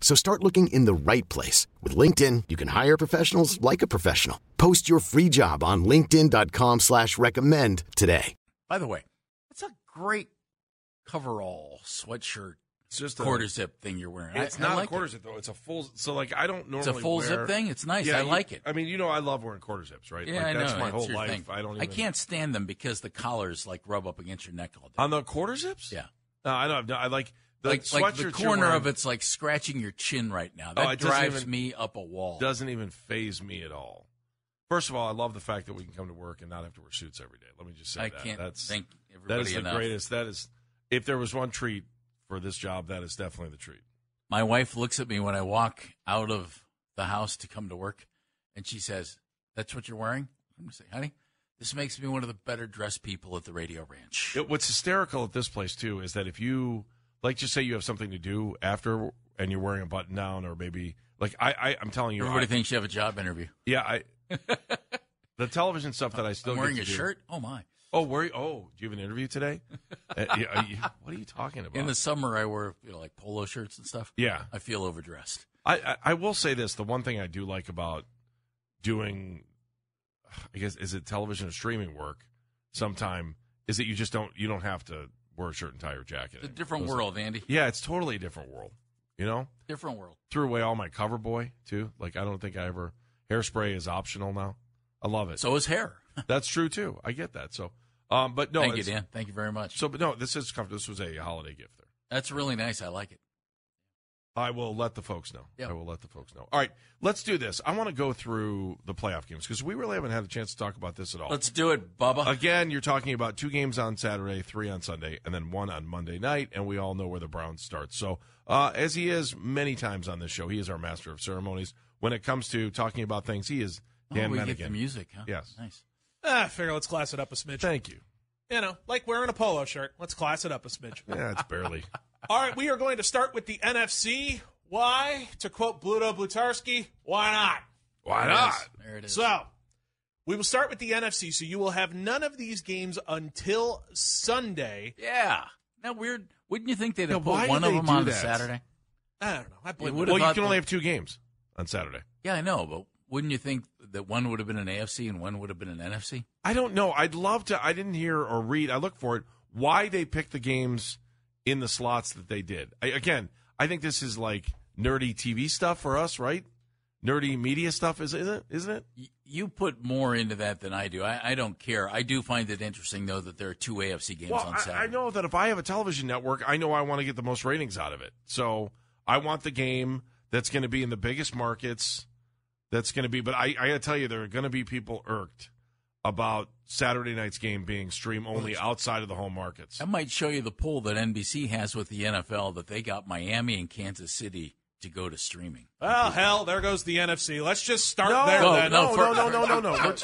So start looking in the right place. With LinkedIn, you can hire professionals like a professional. Post your free job on linkedin.com slash recommend today. By the way, that's a great coverall sweatshirt It's just a, quarter zip thing you're wearing. It's I, I not like a quarter it. zip though. It's a full. So like I don't normally. It's a full wear, zip thing. It's nice. Yeah, I you- like it. I mean, you know, I love wearing quarter zips, right? Yeah, like, I know. That's my it's whole life. thing. I don't. Even, I can't stand them because the collars like rub up against your neck all day. on the quarter zips. yeah. No, I don't. I like the like, like the corner wearing of it's like scratching your chin right now. Oh, That it drives even- me up a wall. doesn't even phase me at all. First of all, I love the fact that we can come to work and not have to wear suits every day. Let me just say I that. can't That's thank that everybody is the greatest. That is, if there was one treat for this job, that is definitely the treat. My wife looks at me when I walk out of the house to come to work, and she says, "That's what you're wearing." I'm gonna say, "Honey, this makes me one of the better dressed people at the Radio Ranch." It, what's hysterical at this place too is that if you like, just say you have something to do after, and you're wearing a button down, or maybe like I, I I'm telling you, Everybody I- thinks you have a job interview. yeah, I. the television stuff that I still I'm wearing to a do- shirt. Oh my! Oh, where? Oh, do you have an interview today? Uh, yeah, you- what are you talking about? In the summer, I wear you know, like polo shirts and stuff. yeah, I feel overdressed. I, I I will say this: the one thing I do like about doing, I guess, is it television or streaming work? Sometime is that you just don't you don't have to wear a shirt and tie or jacket. It's a different Those- world, Andy. Yeah, it's totally a different world. You know, Different world. threw away all my cover boy too. Like I don't think I ever hairspray is optional now. I love it. So is hair. That's true too. I get that. So, um, but no, Thank you, Dan. Thank you very much. So, but no, this is comfortable. This was a holiday gift there. That's really nice. I like it. I will let the folks know. Yep. I will let the folks know. All right, let's do this. I want to go through the playoff games because we really haven't had a chance to talk about this at all. Let's do it, Bubba. Again, you're talking about two games on Saturday, three on Sunday, and then one on Monday night, and we all know where the Browns start. So, uh, as he is many times on this show, he is our master of ceremonies. When it comes to talking about things, he is Dan oh, we Mennigan. get the music, huh? Yes. Nice. Ah, I figure let's class it up a smidge. Thank you. You know, like wearing a polo shirt. Let's class it up a smidge. Yeah, it's barely. All right, we are going to start with the NFC. Why? To quote Bluto Blutarsky, why not? Why There not? is. There it is. So, we will start with the NFC. So you will have none of these games until Sunday. yeah. Now weird. Wouldn't you think they'd have Yeah, why put one of them on that? Saturday? I don't know. I blame would them. have Well, you thought can only the- have two games on Saturday. Yeah, I know, but wouldn't you think that one would have been an AFC and one would have been an NFC? I don't know. I'd love to. I didn't hear or read. I look for it. Why they picked the games in the slots that they did. I, again, I think this is like nerdy TV stuff for us, right? Nerdy media stuff, is isn't it? Isn't it? You put more into that than I do. I, I don't care. I do find it interesting, though, that there are two AFC games Well, on I, Saturday. I know that if I have a television network, I know I want to get the most ratings out of it. So I want the game that's going to be in the biggest markets. That's going to be, but I, I got to tell you, there are going to be people irked about Saturday night's game being stream only outside of the home markets. That might show you the pull that NBC has with the NFL that they got Miami and Kansas City to go to streaming. Well, hell, there goes the NFC. Let's just start No, there No, then. no, for- no, no, no, no, no.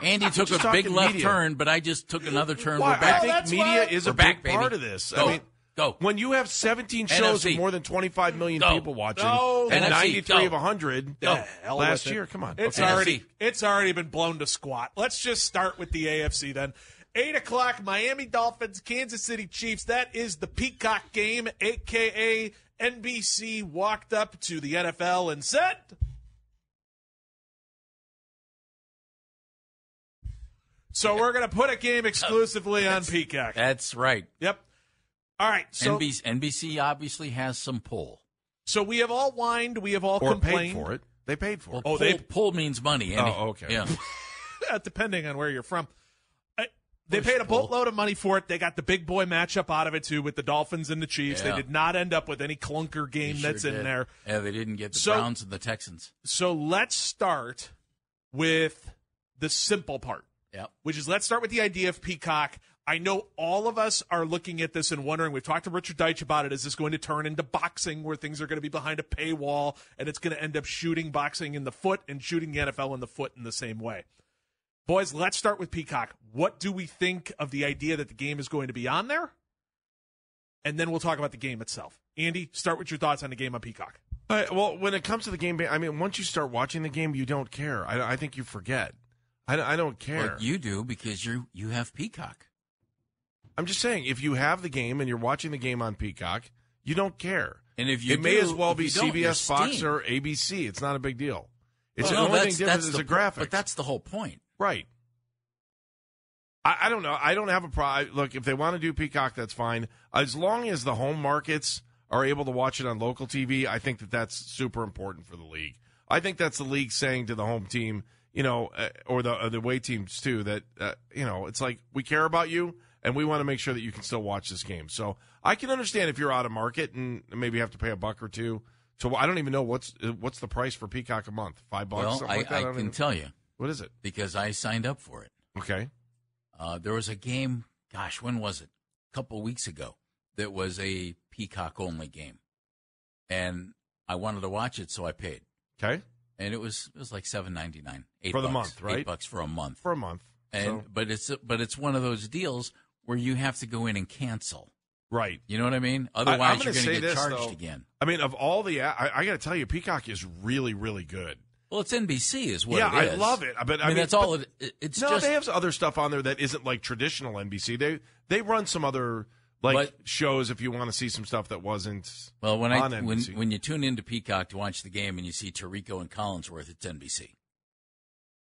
Andy took a big left media. turn, but I just took another turn. Why? We're back. I think media why- is We're a back, big part of this. Go. I mean, Go. when you have 17 shows NFC. with more than 25 million Go. people watching No. and NFC, 93 go. of 100 Go. Last year, come on. It's Okay. already it's already been blown to squat. Let's just start with the AFC then. 8 o'clock, Miami Dolphins, Kansas City Chiefs. That is the Peacock game, a.k.a. NBC walked up to the NFL and said, So we're going to put a game exclusively on Peacock. That's right. Yep. All right. So NBC, NBC obviously has some pull. so we have all whined, we have all Or complained. paid for it. They paid for Well, it. Oh, pull, they- pull means money. Andy. Oh, okay. Yeah. depending on where you're from. I, they Push paid a pull. boatload of money for it. They got the big boy matchup out of it too with the Dolphins and the Chiefs. Yeah. They did not end up with any clunker game sure that's in did. there. Yeah, they didn't get the So- Browns and the Texans. So let's start with the simple part, Yep. which is let's start with the idea of Peacock. I know all of us are looking at this and wondering. We've talked to Richard Deitsch about it. Is this going to turn into boxing, where things are going to be behind a paywall, and it's going to end up shooting boxing in the foot and shooting the NFL in the foot in the same way? Boys, let's start with Peacock. What do we think of the idea that the game is going to be on there? And then we'll talk about the game itself. Andy, start with your thoughts on the game on Peacock. Uh, well, when it comes to the game, I mean, once you start watching the game, you don't care. I, I think you forget. I, I don't care. Well, you do because you you have Peacock. I'm just saying, if you have the game and you're watching the game on Peacock, you don't care. And if you it may as well be you don't, you're CBS, Fox, or ABC. It's not a big deal. It's Well, the no, only thing different is the po- graphics. But that's the whole point. right. I, I don't know. I don't have a problem. Look, if they want to do Peacock, that's fine. As long as the home markets are able to watch it on local TV, I think that that's super important for the league. I think that's the league saying to the home team, you know, uh, or the uh, the away teams too, that uh, you know, it's like we care about you and we want to make sure that you can still watch this game. So I can understand if you're out of market and maybe have to pay a buck or two. So I don't even know what's what's the price for Peacock a month, five bucks, well, I, like. I don't can even- tell you what is it? because I signed up for it. Okay, Uh, there was a game. Gosh, when was it? A couple weeks ago. That was a Peacock only game, and I wanted to watch it, so I paid. okay, And it was it was like seven ninety nine eight For the month, right? Eight bucks for a month. for a month. And so, but it's but it's one of those deals where you have to go in and cancel. right. You know what I mean? Otherwise, gonna you're going to get this, charged though. again. I mean, of all the, I, I got to tell you, Peacock is really, really good. Well, it's NBC, is what yeah, I love it. But I mean, that's but- all it. it- It's no, just they have other stuff on there that isn't like traditional NBC. They they run some other like But- shows if you want to see some stuff that wasn't. well when I when when you tune into Peacock to watch the game and you see Tirico and Collinsworth, it's NBC.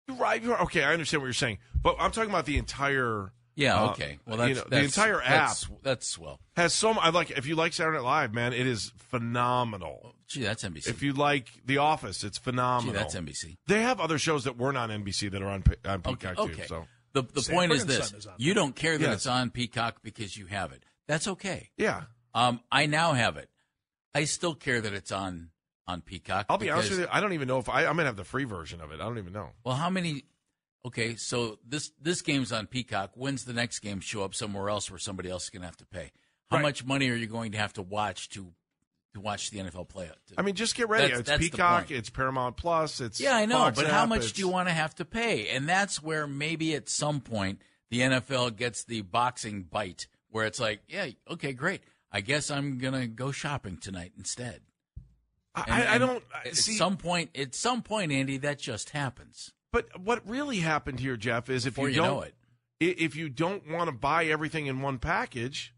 Right. Okay, I understand what you're saying, but I'm talking about the entire. Yeah, Uh, okay. Well, you that's, know, the that's- entire app That's, that's swell. has so. mu- I like if you like Saturday Night Live, man, it is phenomenal. Gee, that's NBC. If you like The Office, it's Gee, phenomenal. that's NBC. They have other shows that weren't on NBC that are on, on Peacock okay. too. So The the Sanford point is this: is you don't care that Yes. it's on Peacock because you have it. That's okay. yeah, Um, I now have it. I still care that it's on on Peacock. I'll be honest with you. I don't even know if I. I'm gonna have the free version of it. I don't even know. Well, how many? Okay, so this this game's on Peacock. When's the next game show up somewhere else where somebody else is going to have to pay? How Right. much money are you going to have to watch to to watch the NFL play it? I mean, just get ready. That's- it's that's Peacock. It's Paramount Plus. It's yeah, I know, Fox but how much it's- do you want to have to pay? And that's where maybe at some point the NFL gets the boxing bite, where it's like, yeah, okay, great. I guess I'm gonna go shopping tonight instead. I, And- I, I don't At see. some point, at some point, Andy, that just happens. But what really happened here, Jeff, is if Before you, you don't know it. if you don't want to buy everything in one package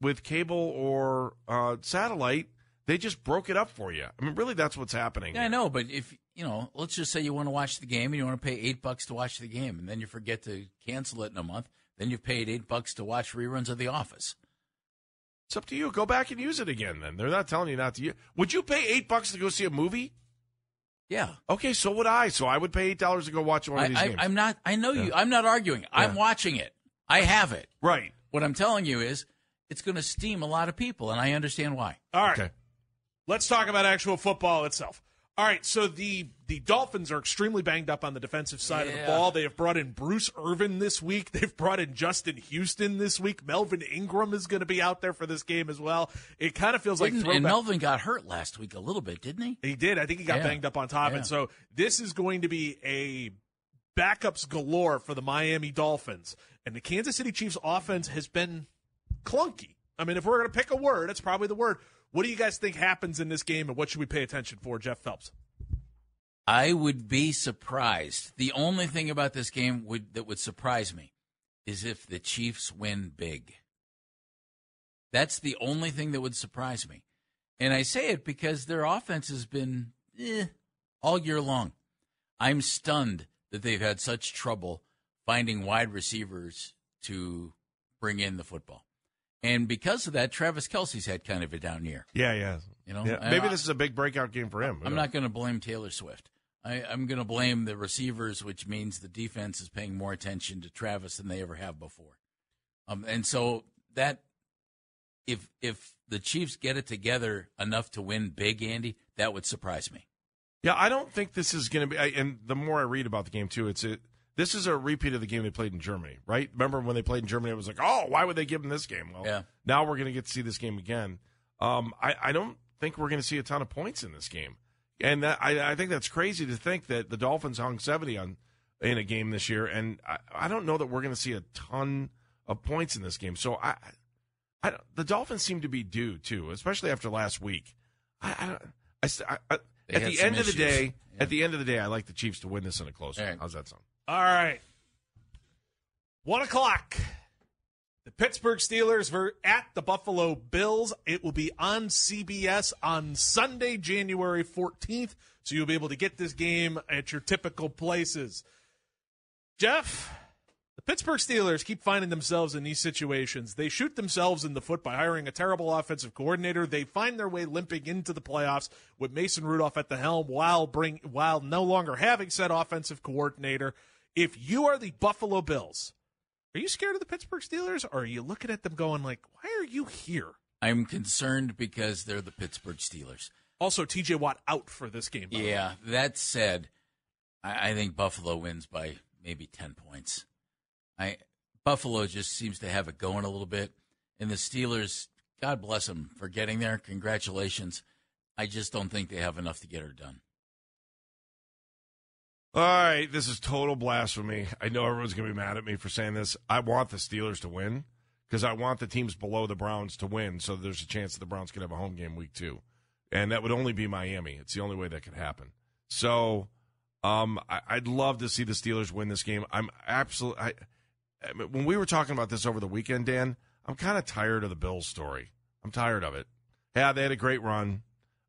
with cable or uh, satellite, they just broke it up for you. I mean, really, that's what's happening. Yeah, I know, but if you know, let's just say you want to watch the game and you want to pay eight bucks to watch the game, and then you forget to cancel it in a month, then you've paid eight bucks to watch reruns of The Office. It's up to you. Go back and use it again. Then they're not telling you not to. Use. Would you pay eight bucks to go see a movie? Yeah, Okay, so would I. So I would pay eight dollars to go watch one I, of these I, games. I'm not. I know you. I'm not arguing. I'm watching it. I have it. right. What I'm telling you is, it's going to steam a lot of people, and I understand why. All right. Okay. Let's talk about actual football itself. All right, so the the Dolphins are extremely banged up on the defensive side of the ball. They have brought in Bruce Irvin this week. They've brought in Justin Houston this week. Melvin Ingram is going to be out there for this game as well. It kind of feels like Didn't- throwback. and Melvin got hurt last week a little bit, didn't he? He did. I think he got Yeah. banged up on top. Yeah. And so this is going to be a backups galore for the Miami Dolphins. And the Kansas City Chiefs offense has been clunky. I mean, if we're going to pick a word, it's probably the word. What do you guys think happens in this game and what should we pay attention for, Jeff Phelps? I would be surprised. The only thing about this game would that would surprise me is if the Chiefs win big. That's the only thing that would surprise me. And I say it because their offense has been eh, all year long. I'm stunned that they've had such trouble finding wide receivers to bring in the football. And because of that, Travis Kelce's had kind of a down year. Yeah, yeah. You know, Yeah, maybe this is a big breakout game for him. I'm not going to blame Taylor Swift. I, I'm going to blame the receivers, which means the defense is paying more attention to Travis than they ever have before. Um, and so that if if the Chiefs get it together enough to win big, Andy, that would surprise me. Yeah, I don't think this is going to be. I, and the more I read about the game too, it's it. This is a repeat of the game they played in Germany, right? Remember when they played in Germany? It was like, oh, why would they give them this game? Well, Yeah. now we're going to get to see this game again. Um, I, I don't think we're going to see a ton of points in this game, and that, I, I think that's crazy to think that the Dolphins hung seventy on in a game this year, and I, I don't know that we're going to see a ton of points in this game. So I, I the Dolphins seem to be due too, especially after last week. I, I, I, I, at the end of the day, Yeah. at the end of the day, I like the Chiefs to win this in a close one. right. How's that sound? All right. One o'clock. The Pittsburgh Steelers were at the Buffalo Bills. It will be on CBS on Sunday, January 14th. So you'll be able to get this game at your typical places. Jeff, the Pittsburgh Steelers keep finding themselves in these situations. They shoot themselves in the foot by hiring a terrible offensive coordinator. They find their way limping into the playoffs with Mason Rudolph at the helm while bring while no longer having said offensive coordinator. If you are the Buffalo Bills, are you scared of the Pittsburgh Steelers or are you looking at them going like, "Why are you here?" I'm concerned because they're the Pittsburgh Steelers. Also, TJ Watt out for this game. Yeah, that said, I, I think Buffalo wins by maybe ten points. I Buffalo just seems to have it going a little bit, and the Steelers, God bless them for getting there. Congratulations. I just don't think they have enough to get her done. All right, this is total blasphemy. I know everyone's going to be mad at me for saying this. I want the Steelers to win because I want the teams below the Browns to win, so there's a chance that the Browns could have a home game week two, and that would only be Miami. It's the only way that could happen. So, um, I, I'd love to see the Steelers win this game. I'm absolutely. I when we were talking about this over the weekend, Dan, I'm kind of tired of the Bills story. I'm tired of it. Yeah, they had a great run.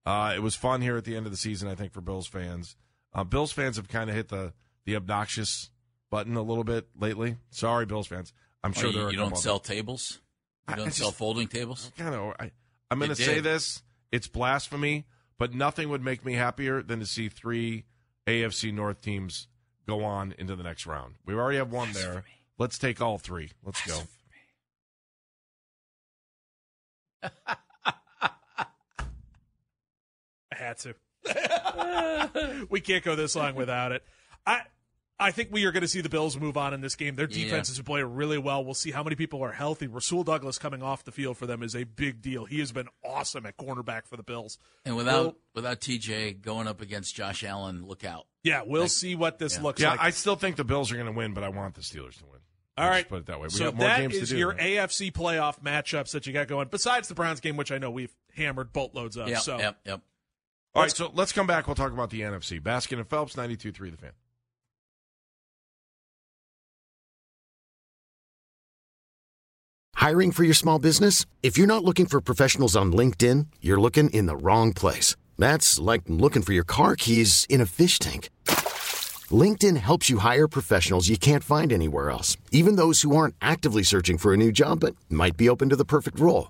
Uh, it was fun here at the end of the season, I think, for Bills fans. Uh, Bills fans have kind of hit the the obnoxious button a little bit lately. Sorry, Bills fans. I'm sure Oh, there are you don't couple of- sell tables. You I- don't I sell just- folding tables. kind of. I, I'm going to say this. It's blasphemy, but nothing would make me happier than to see three AFC North teams go on into the next round. We already have one there. Let's take all three. Let's go. I had to. we can't go this long without it. I I think we are going to see the Bills move on in this game. Their Yeah. defense is playing really well. We'll see how many people are healthy. Rasul Douglas coming off the field for them is a big deal. He has been awesome at cornerback for the Bills. And without Well- without TJ going up against Josh Allen, look out. Yeah, we'll Like- see what this yeah. looks Yeah, like. I still think the Bills are going to win, but I want the Steelers to win. All Let's right. put it that way. We so got more that games is to do. your AFC playoff matchups that you got going. Besides the Browns game, which I know we've hammered boatloads of. Yep, so yep, yep. All right, so let's come back. We'll talk about the NFC. Baskin and Phelps, 92.3 The Fan. Hiring for your small business? If you're not looking for professionals on LinkedIn, you're looking in the wrong place. That's like looking for your car keys in a fish tank. LinkedIn helps you hire professionals you can't find anywhere else, even those who aren't actively searching for a new job but might be open to the perfect role.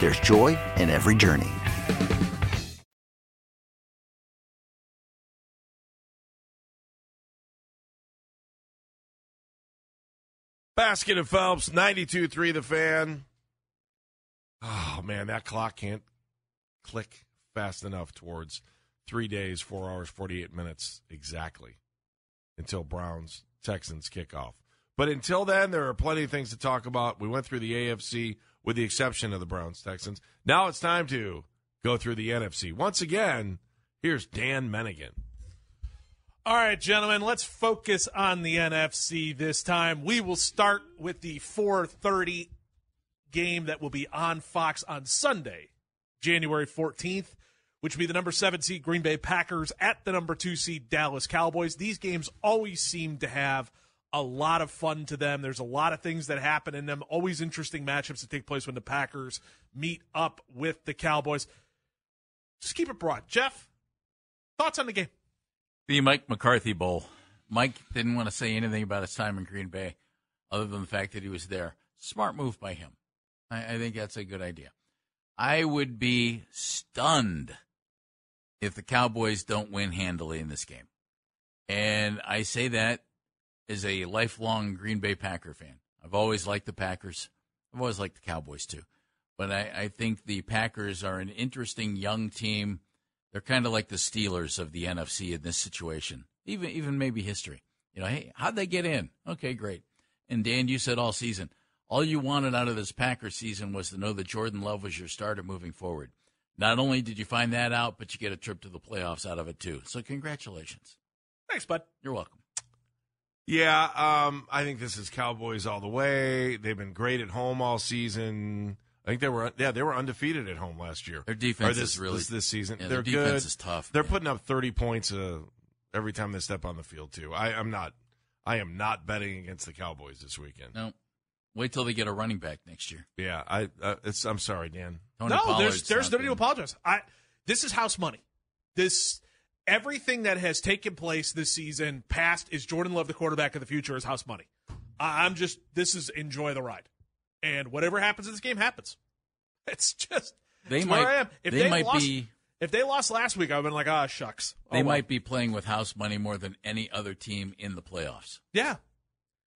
there's joy in every journey. Baskin and Phelps, 92 3 The Fan. Oh, man, that clock can't click fast enough towards three days, four hours, 48 minutes exactly until Browns Texans kickoff. But until then, there are plenty of things to talk about. We went through the AFC with the exception of the Browns Texans. Now it's time to go through the NFC. Once again, here's Dan Menigan. All right, gentlemen, let's focus on the NFC this time. We will start with the 4:30 game that will be on Fox on Sunday, January 14th, which will be the number 7 seed Green Bay Packers at the number 2 seed Dallas Cowboys. These games always seem to have a lot of fun to them. There's a lot of things that happen in them. Always interesting matchups that take place when the Packers meet up with the Cowboys. Just keep it broad. Jeff, thoughts on the game? The Mike McCarthy Bowl. Mike didn't want to say anything about his time in Green Bay other than the fact that he was there. Smart move by him. I, I think that's a good idea. I would be stunned if the Cowboys don't win handily in this game. And I say that as a lifelong Green Bay Packer fan. I've always liked the Packers. I've always liked the Cowboys too. But I, I think the Packers are an interesting young team. They're kind of like the Steelers of the NFC in this situation, even even maybe history. You know, hey, how'd they get in? Okay, great. And Dan, you said all season, all you wanted out of this Packer season was to know that Jordan Love was your starter moving forward. Not only did you find that out, but you get a trip to the playoffs out of it too. So congratulations. Thanks, bud. You're welcome. Yeah, um, I think this is Cowboys all the way. They've been great at home all season. I think they were yeah they were undefeated at home last year. Their defense this, is really this, this season. Yeah, They're their defense good. is tough. They're man. putting up thirty points uh, every time they step on the field too. I, I'm not. I am not betting against the Cowboys this weekend. no. Wait till they get a running back next year. Yeah, I. Uh, it's. I'm sorry, Dan. Tony no, there's Pollard's there's not no need to apologize. I this is house money. This everything that has taken place this season past is Jordan Love the quarterback of the future is house money. I'm just this is enjoy the ride, and whatever happens in this game happens. It's just They might. where I am. If they, they might lost, be. If they lost last week, I've been like, ah, shucks. Oh, They well. might be playing with house money more than any other team in the playoffs. Yeah.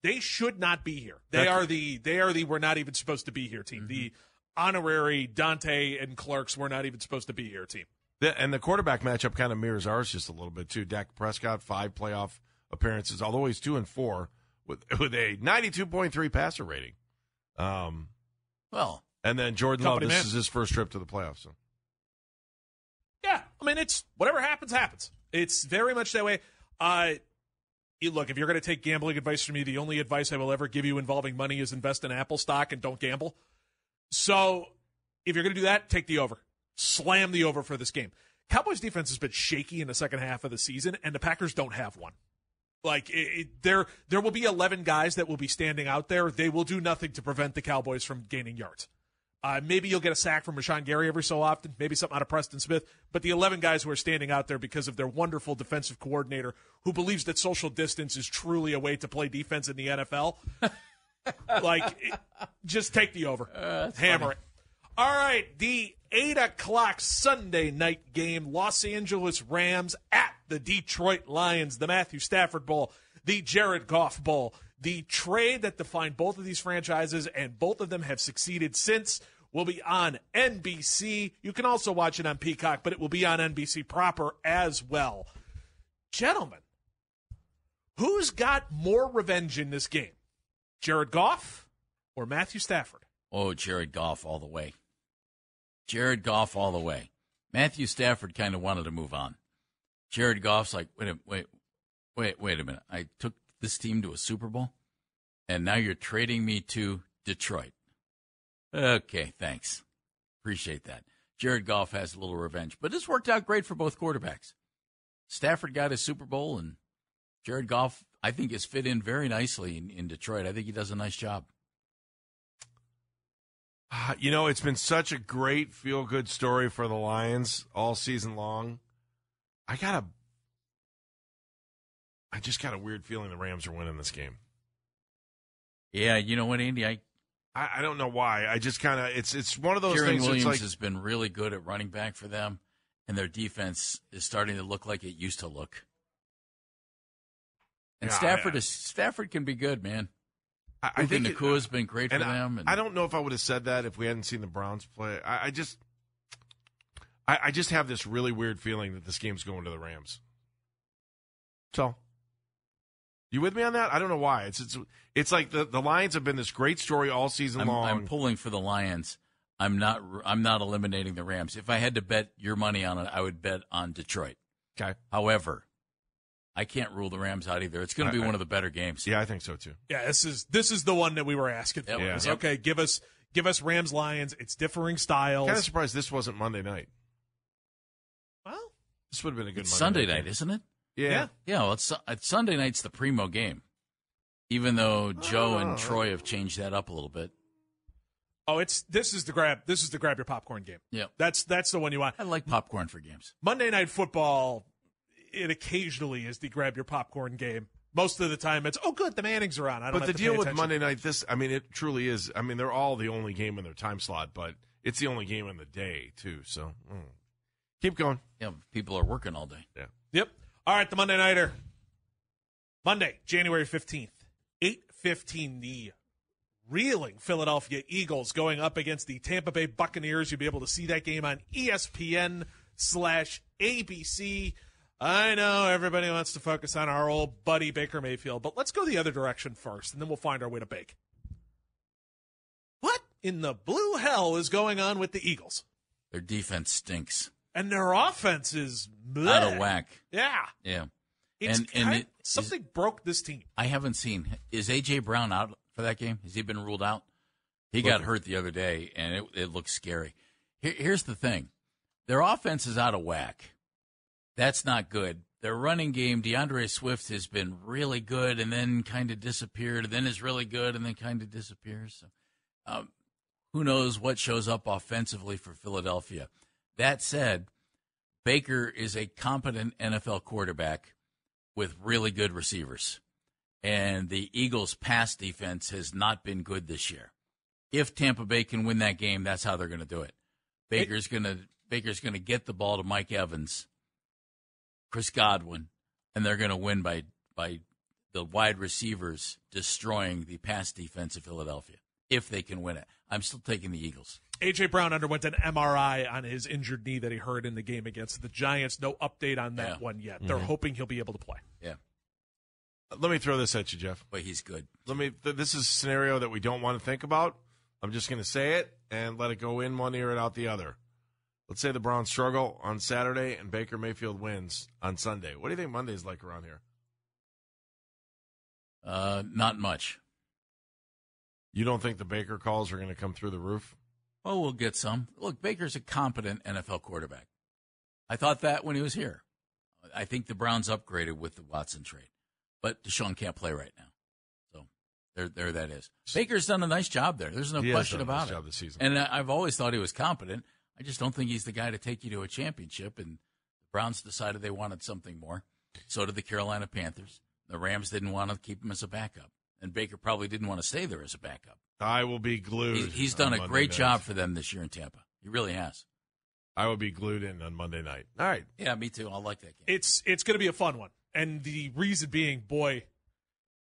They should not be here. They are the they are the we're not even supposed to be here team. The honorary Dante and Clark's we're not even supposed to be here team. The, and the quarterback matchup kind of mirrors ours just a little bit too. Dak Prescott five playoff appearances, although he's two and four with with a 92.3 passer rating. Um, Well, and then Jordan Love, this man. is his first trip to the playoffs. So. Yeah, I mean it's whatever happens happens. It's very much that way. Uh you look, if you're going to take gambling advice from me, the only advice I will ever give you involving money is invest in Apple stock and don't gamble. So, if you're going to do that, take the over. Slam the over for this game. Cowboys defense has been shaky in the second half of the season, and the Packers don't have one. Like it, it, there, there will be 11 guys that will be standing out there. They will do nothing to prevent the Cowboys from gaining yards. Uh, maybe you'll get a sack from Rashan Gary every so often, maybe something out of Preston Smith. But the 11 guys who are standing out there because of their wonderful defensive coordinator who believes that social distance is truly a way to play defense in the NFL, like, it- just take the over. Hammer it. All right, the 8 o'clock Sunday night game Los Angeles Rams at the Detroit Lions, the Matthew Stafford Bowl, the Jared Goff Bowl. The trade that defined both of these franchises, and both of them have succeeded since, will be on NBC. You can also watch it on Peacock, but it will be on NBC proper as well. Gentlemen, who's got more revenge in this game? Jared Goff or Matthew Stafford? oh, Jared Goff all the way. Jared Goff all the way. Matthew Stafford kind of wanted to move on. Jared Goff's like, wait, a, wait, wait, wait a minute. I took this team to a Super Bowl, and now you're trading me to Detroit. Okay, thanks. Appreciate that. Jared Goff has a little revenge, but this worked out great for both quarterbacks. Stafford got his Super Bowl, and Jared Goff, I think, has fit in very nicely in, in Detroit. I think he does a nice job. Ah, You know, it's been such a great feel good story for the Lions all season long. I got a I just got a weird feeling the Rams are winning this game. Yeah, you know what, Andy? I I, I don't know why. I just kind of it's it's one of those Kyren things. Williams like, has been really good at running back for them, and their defense is starting to look like it used to look. And Yeah, Stafford I- is Stafford can be good, man. I, I think Nacua's uh, been great for and I- them. And I don't know if I would have said that if we hadn't seen the Browns play. I, I just, I, I just have this really weird feeling that this game's going to the Rams. So, you with me on that? I don't know why. It's it's it's like the the Lions have been this great story all season I'm, long. I'm pulling for the Lions. I'm not. I'm not eliminating the Rams. If I had to bet your money on it, I would bet on Detroit. okay. However, I can't rule the Rams out either. It's going to be I- I- one of the better games. Yeah, I think so too. Yeah, this is this is the one that we were asking for. Yep. Yeah. It's, Okay, give us give us Rams Lions. It's differing styles. Kind of surprised this wasn't Monday night. well, This would have been a good It's Monday Sunday night, game. isn't it? Yeah. Yeah. Yeah, well, it's, it's Sunday night's the primo game. Even though oh. Joe Oh. and Troy have changed that up a little bit. oh, it's this is the grab. This is the grab your popcorn game. Yeah, That's that's the one you want. I like popcorn for games. Monday Night Football, it occasionally is the grab your popcorn game. Most of the time, it's oh good, the Mannings are on. I don't But have the to deal pay with. Monday night, this I mean, it truly is. I mean, they're all the only game in their time slot, but it's the only game in the day too. So mm. keep going. Yeah, people are working all day. Yeah. Yep. All right, the Monday Nighter. Monday, January 15th, 8.15, the reeling Philadelphia Eagles going up against the Tampa Bay Buccaneers. You'll be able to see that game on ESPN slash ABC. I know everybody wants to focus on our old buddy Baker Mayfield, but let's go the other direction first, and then we'll find our way to Bake. What in the blue hell is going on with the Eagles? Their defense stinks. And their offense is Out of whack. Yeah. Yeah. It's And- and it- something broke this team. I haven't seen. Is A.J. Brown out for that game? Has he been ruled out? He got hurt the other day, and it, it looks scary. Here, here's the thing their offense is out of whack. That's not good. Their running game, D'Andre Swift has been really good and then kind of disappeared, and then is really good and then kind of disappears. So, um, who knows what shows up offensively for Philadelphia? That said, Baker is a competent NFL quarterback with really good receivers. And the Eagles' pass defense has not been good this year. If Tampa Bay can win that game, that's how they're going to do it. Baker's going to Baker's going to get the ball to Mike Evans, Chris Godwin, and they're going to win by by the wide receivers destroying the pass defense of Philadelphia. If they can win it, I'm still taking the Eagles. AJ Brown underwent an MRI on his injured knee that he heard in the game against the Giants. No update on that Yeah. one yet. Mm-hmm. They're hoping he'll be able to play. Yeah, Let me throw this at you, Jeff. but he's good. Let me. Th- this is a scenario that we don't want to think about. I'm just going to say it and let it go in one ear and out the other. Let's say the Browns struggle on Saturday and Baker Mayfield wins on Sunday. What do you think Monday's like around here? Uh, not much. You don't think the Baker calls are going to come through the roof? Oh, we'll get some. Look, Baker's a competent NFL quarterback. I thought that when he was here. I think the Browns upgraded with the Watson trade, but Deshaun can't play right now. So there, there that is. Baker's done a nice job there. There's no He question about nice it. job this season. And I've always thought he was competent. I just don't think he's the guy to take you to a championship. And the Browns decided they wanted something more. So did the Carolina Panthers. The Rams didn't want to keep him as a backup, and Baker probably didn't want to stay there as a backup. I will be glued. He, he's done a Monday great night. job for them this year in Tampa. He really has. I will be glued in on Monday night. All right. Yeah, me too. I like that game. It's it's going to be a fun one, and the reason being, boy,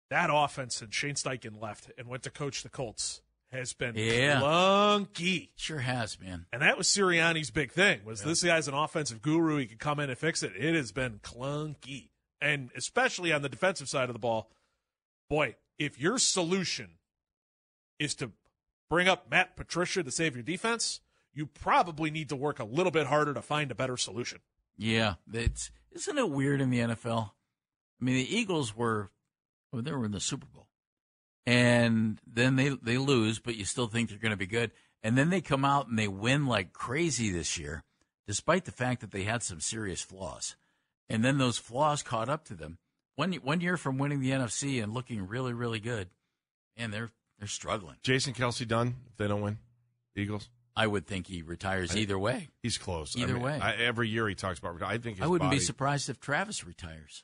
that offense and Shane Steichen left and went to coach the Colts has been Yeah. clunky. Sure has, man. And that was Sirianni's big thing was this guy's an offensive guru. He could come in and fix it. It has been clunky. And especially on the defensive side of the ball, boy, if your solution is to bring up Matt Patricia to save your defense, you probably need to work a little bit harder to find a better solution. Yeah, it's isn't it weird in the NFL? I mean, the Eagles were well, they were in the Super Bowl, and then they they lose, but you still think they're going to be good, and then they come out and they win like crazy this year, despite the fact that they had some serious flaws, and then those flaws caught up to them. One one year from winning the NFC and looking really really good, and they're they're struggling. Jason Kelce done if they don't win? Eagles? I would think he retires either way. He's close. Either I mean, way. I, every year he talks about. I think I wouldn't be surprised if Travis retires.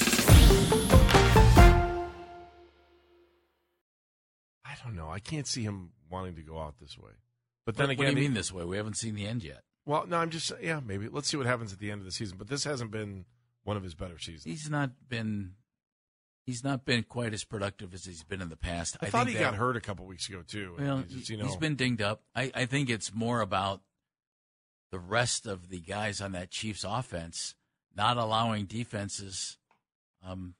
Don't know. I can't see him wanting to go out this way. But then What, again, what do you mean this way? We haven't seen the end yet. well, no, I'm just yeah, maybe let's see what happens at the end of the season. But this hasn't been one of his better seasons. He's not been. He's not been quite as productive as he's been in the past. I, thought think he that- got hurt a couple weeks ago too. Well, he's, you know, he's been dinged up. I, I think it's more about the rest of the guys on that Chiefs offense not allowing defenses um,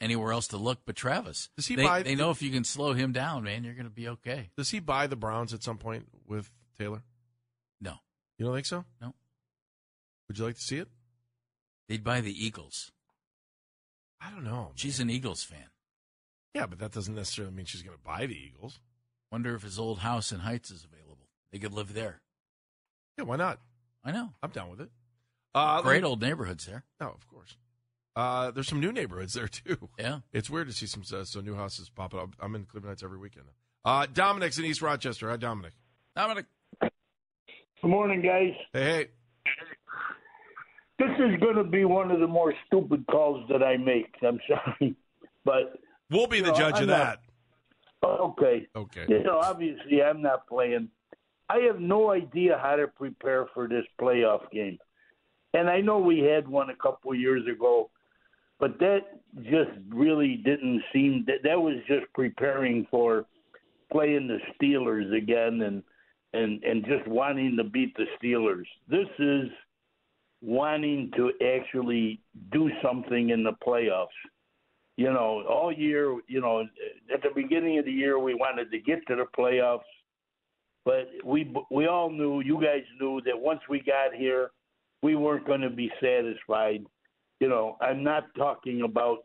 anywhere else to look but Travis. Does he they, buy- they know if you can slow him down, man, you're going to be okay. Does he buy the Browns at some point with Taylor? No, You don't think so? no. Would you like to see it? They'd buy the Eagles. I don't know. She's an Eagles fan. Yeah, but that doesn't necessarily mean she's going to buy the Eagles. Wonder if his old house in Heights is available. They could live there. Yeah, why not? I know. I'm down with it. Uh, Great old neighborhoods there. No, of course. Uh, there's some new neighborhoods there too. Yeah. It's weird to see some uh, some new houses popping up. I'm in Cleveland Heights every weekend. Uh, Dominic's in East Rochester. Hi, Dominic. Dominic. Good morning, guys. Hey, hey. This is going to be one of the more stupid calls that I make. I'm sorry, but We'll be the No, judge I'm of not- that. okay. Okay. You know, obviously, I'm not playing. I have no idea how to prepare for this playoff game, and I know we had one a couple of years ago, but that just really didn't seem that that was just preparing for playing the Steelers again and and and just wanting to beat the Steelers. This is wanting to actually do something in the playoffs. You know, all year, you know, at the beginning of the year we wanted to get to the playoffs, but we we all knew, you guys knew that once we got here, we weren't going to be satisfied. You know, I'm not talking about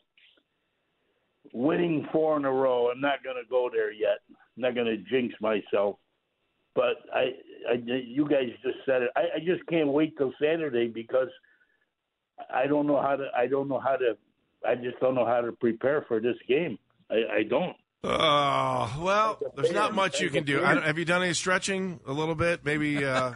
winning four in a row. I'm not going to go there yet. I'm not going to jinx myself. But I, I, you guys just said it. I, I just can't wait till Saturday because I don't know how to. I don't know how to. I just don't know how to prepare for this game. I, I don't. Oh well, there's not much you can do. I don't, have you done any stretching? A little bit, maybe. Uh,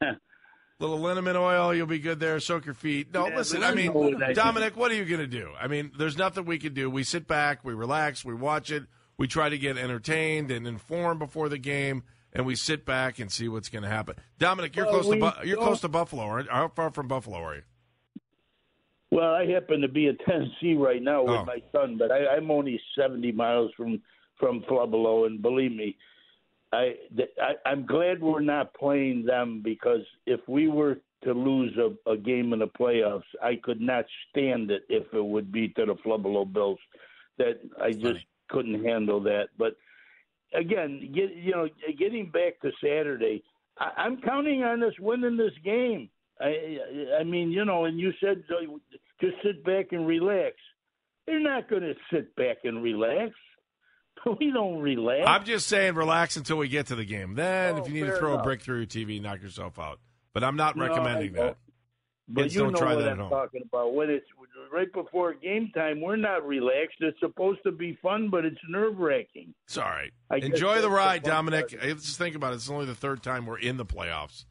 little liniment oil, you'll be good there. Soak your feet. No, Yeah, listen. I mean, know what I Dominic, what are you going to do? I mean, there's nothing we can do. We sit back, we relax, we watch it, we try to get entertained and informed before the game, and we sit back and see what's going to happen. Dominic, you're Well, close to Bu- you're close to Buffalo. Aren't, how far from Buffalo are you? Well, I happen to be in Tennessee right now with Oh. my son, but I, I'm only 70 miles from from Flubelo, and believe me, I, I I'm glad we're not playing them because if we were to lose a, a game in the playoffs, I could not stand it if it would be to the Flubelo Bills. That I just Funny. couldn't handle that. But again, get you know, getting back to Saturday, I, I'm counting on us winning this game. I I mean, you know, and you said uh, just sit back and relax. They're not going to sit back and relax. We don't relax. I'm just saying, relax until we get to the game. Then, Oh, if you need to throw a brick through your TV, knock yourself out. But I'm not No, recommending that. but Kids you don't know try what that I'm talking about. When it's right before game time, we're not relaxed. It's supposed to be fun, but it's nerve wracking. It's all right. I Enjoy the that's the ride, Dominic. part. Let's just think about it. It's only the third time we're in the playoffs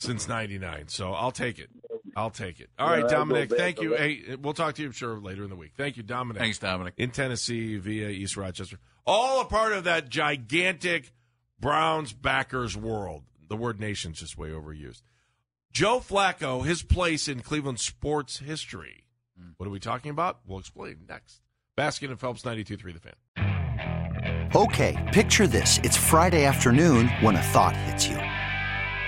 since '99, so I'll take it. I'll take it. All Yeah, right, I'll go Dominic. Thank you. Hey, we'll talk to you, I'm sure, later in the week. Thank you, Dominic. Thanks, Dominic. In Tennessee via East Rochester. All a part of that gigantic Browns backers world. The word nation's just way overused. Joe Flacco, his place in Cleveland sports history. Hmm. What are we talking about? We'll explain next. Baskin and Phelps, 92.3 The Fan. Okay, picture this. It's Friday afternoon when a thought hits you.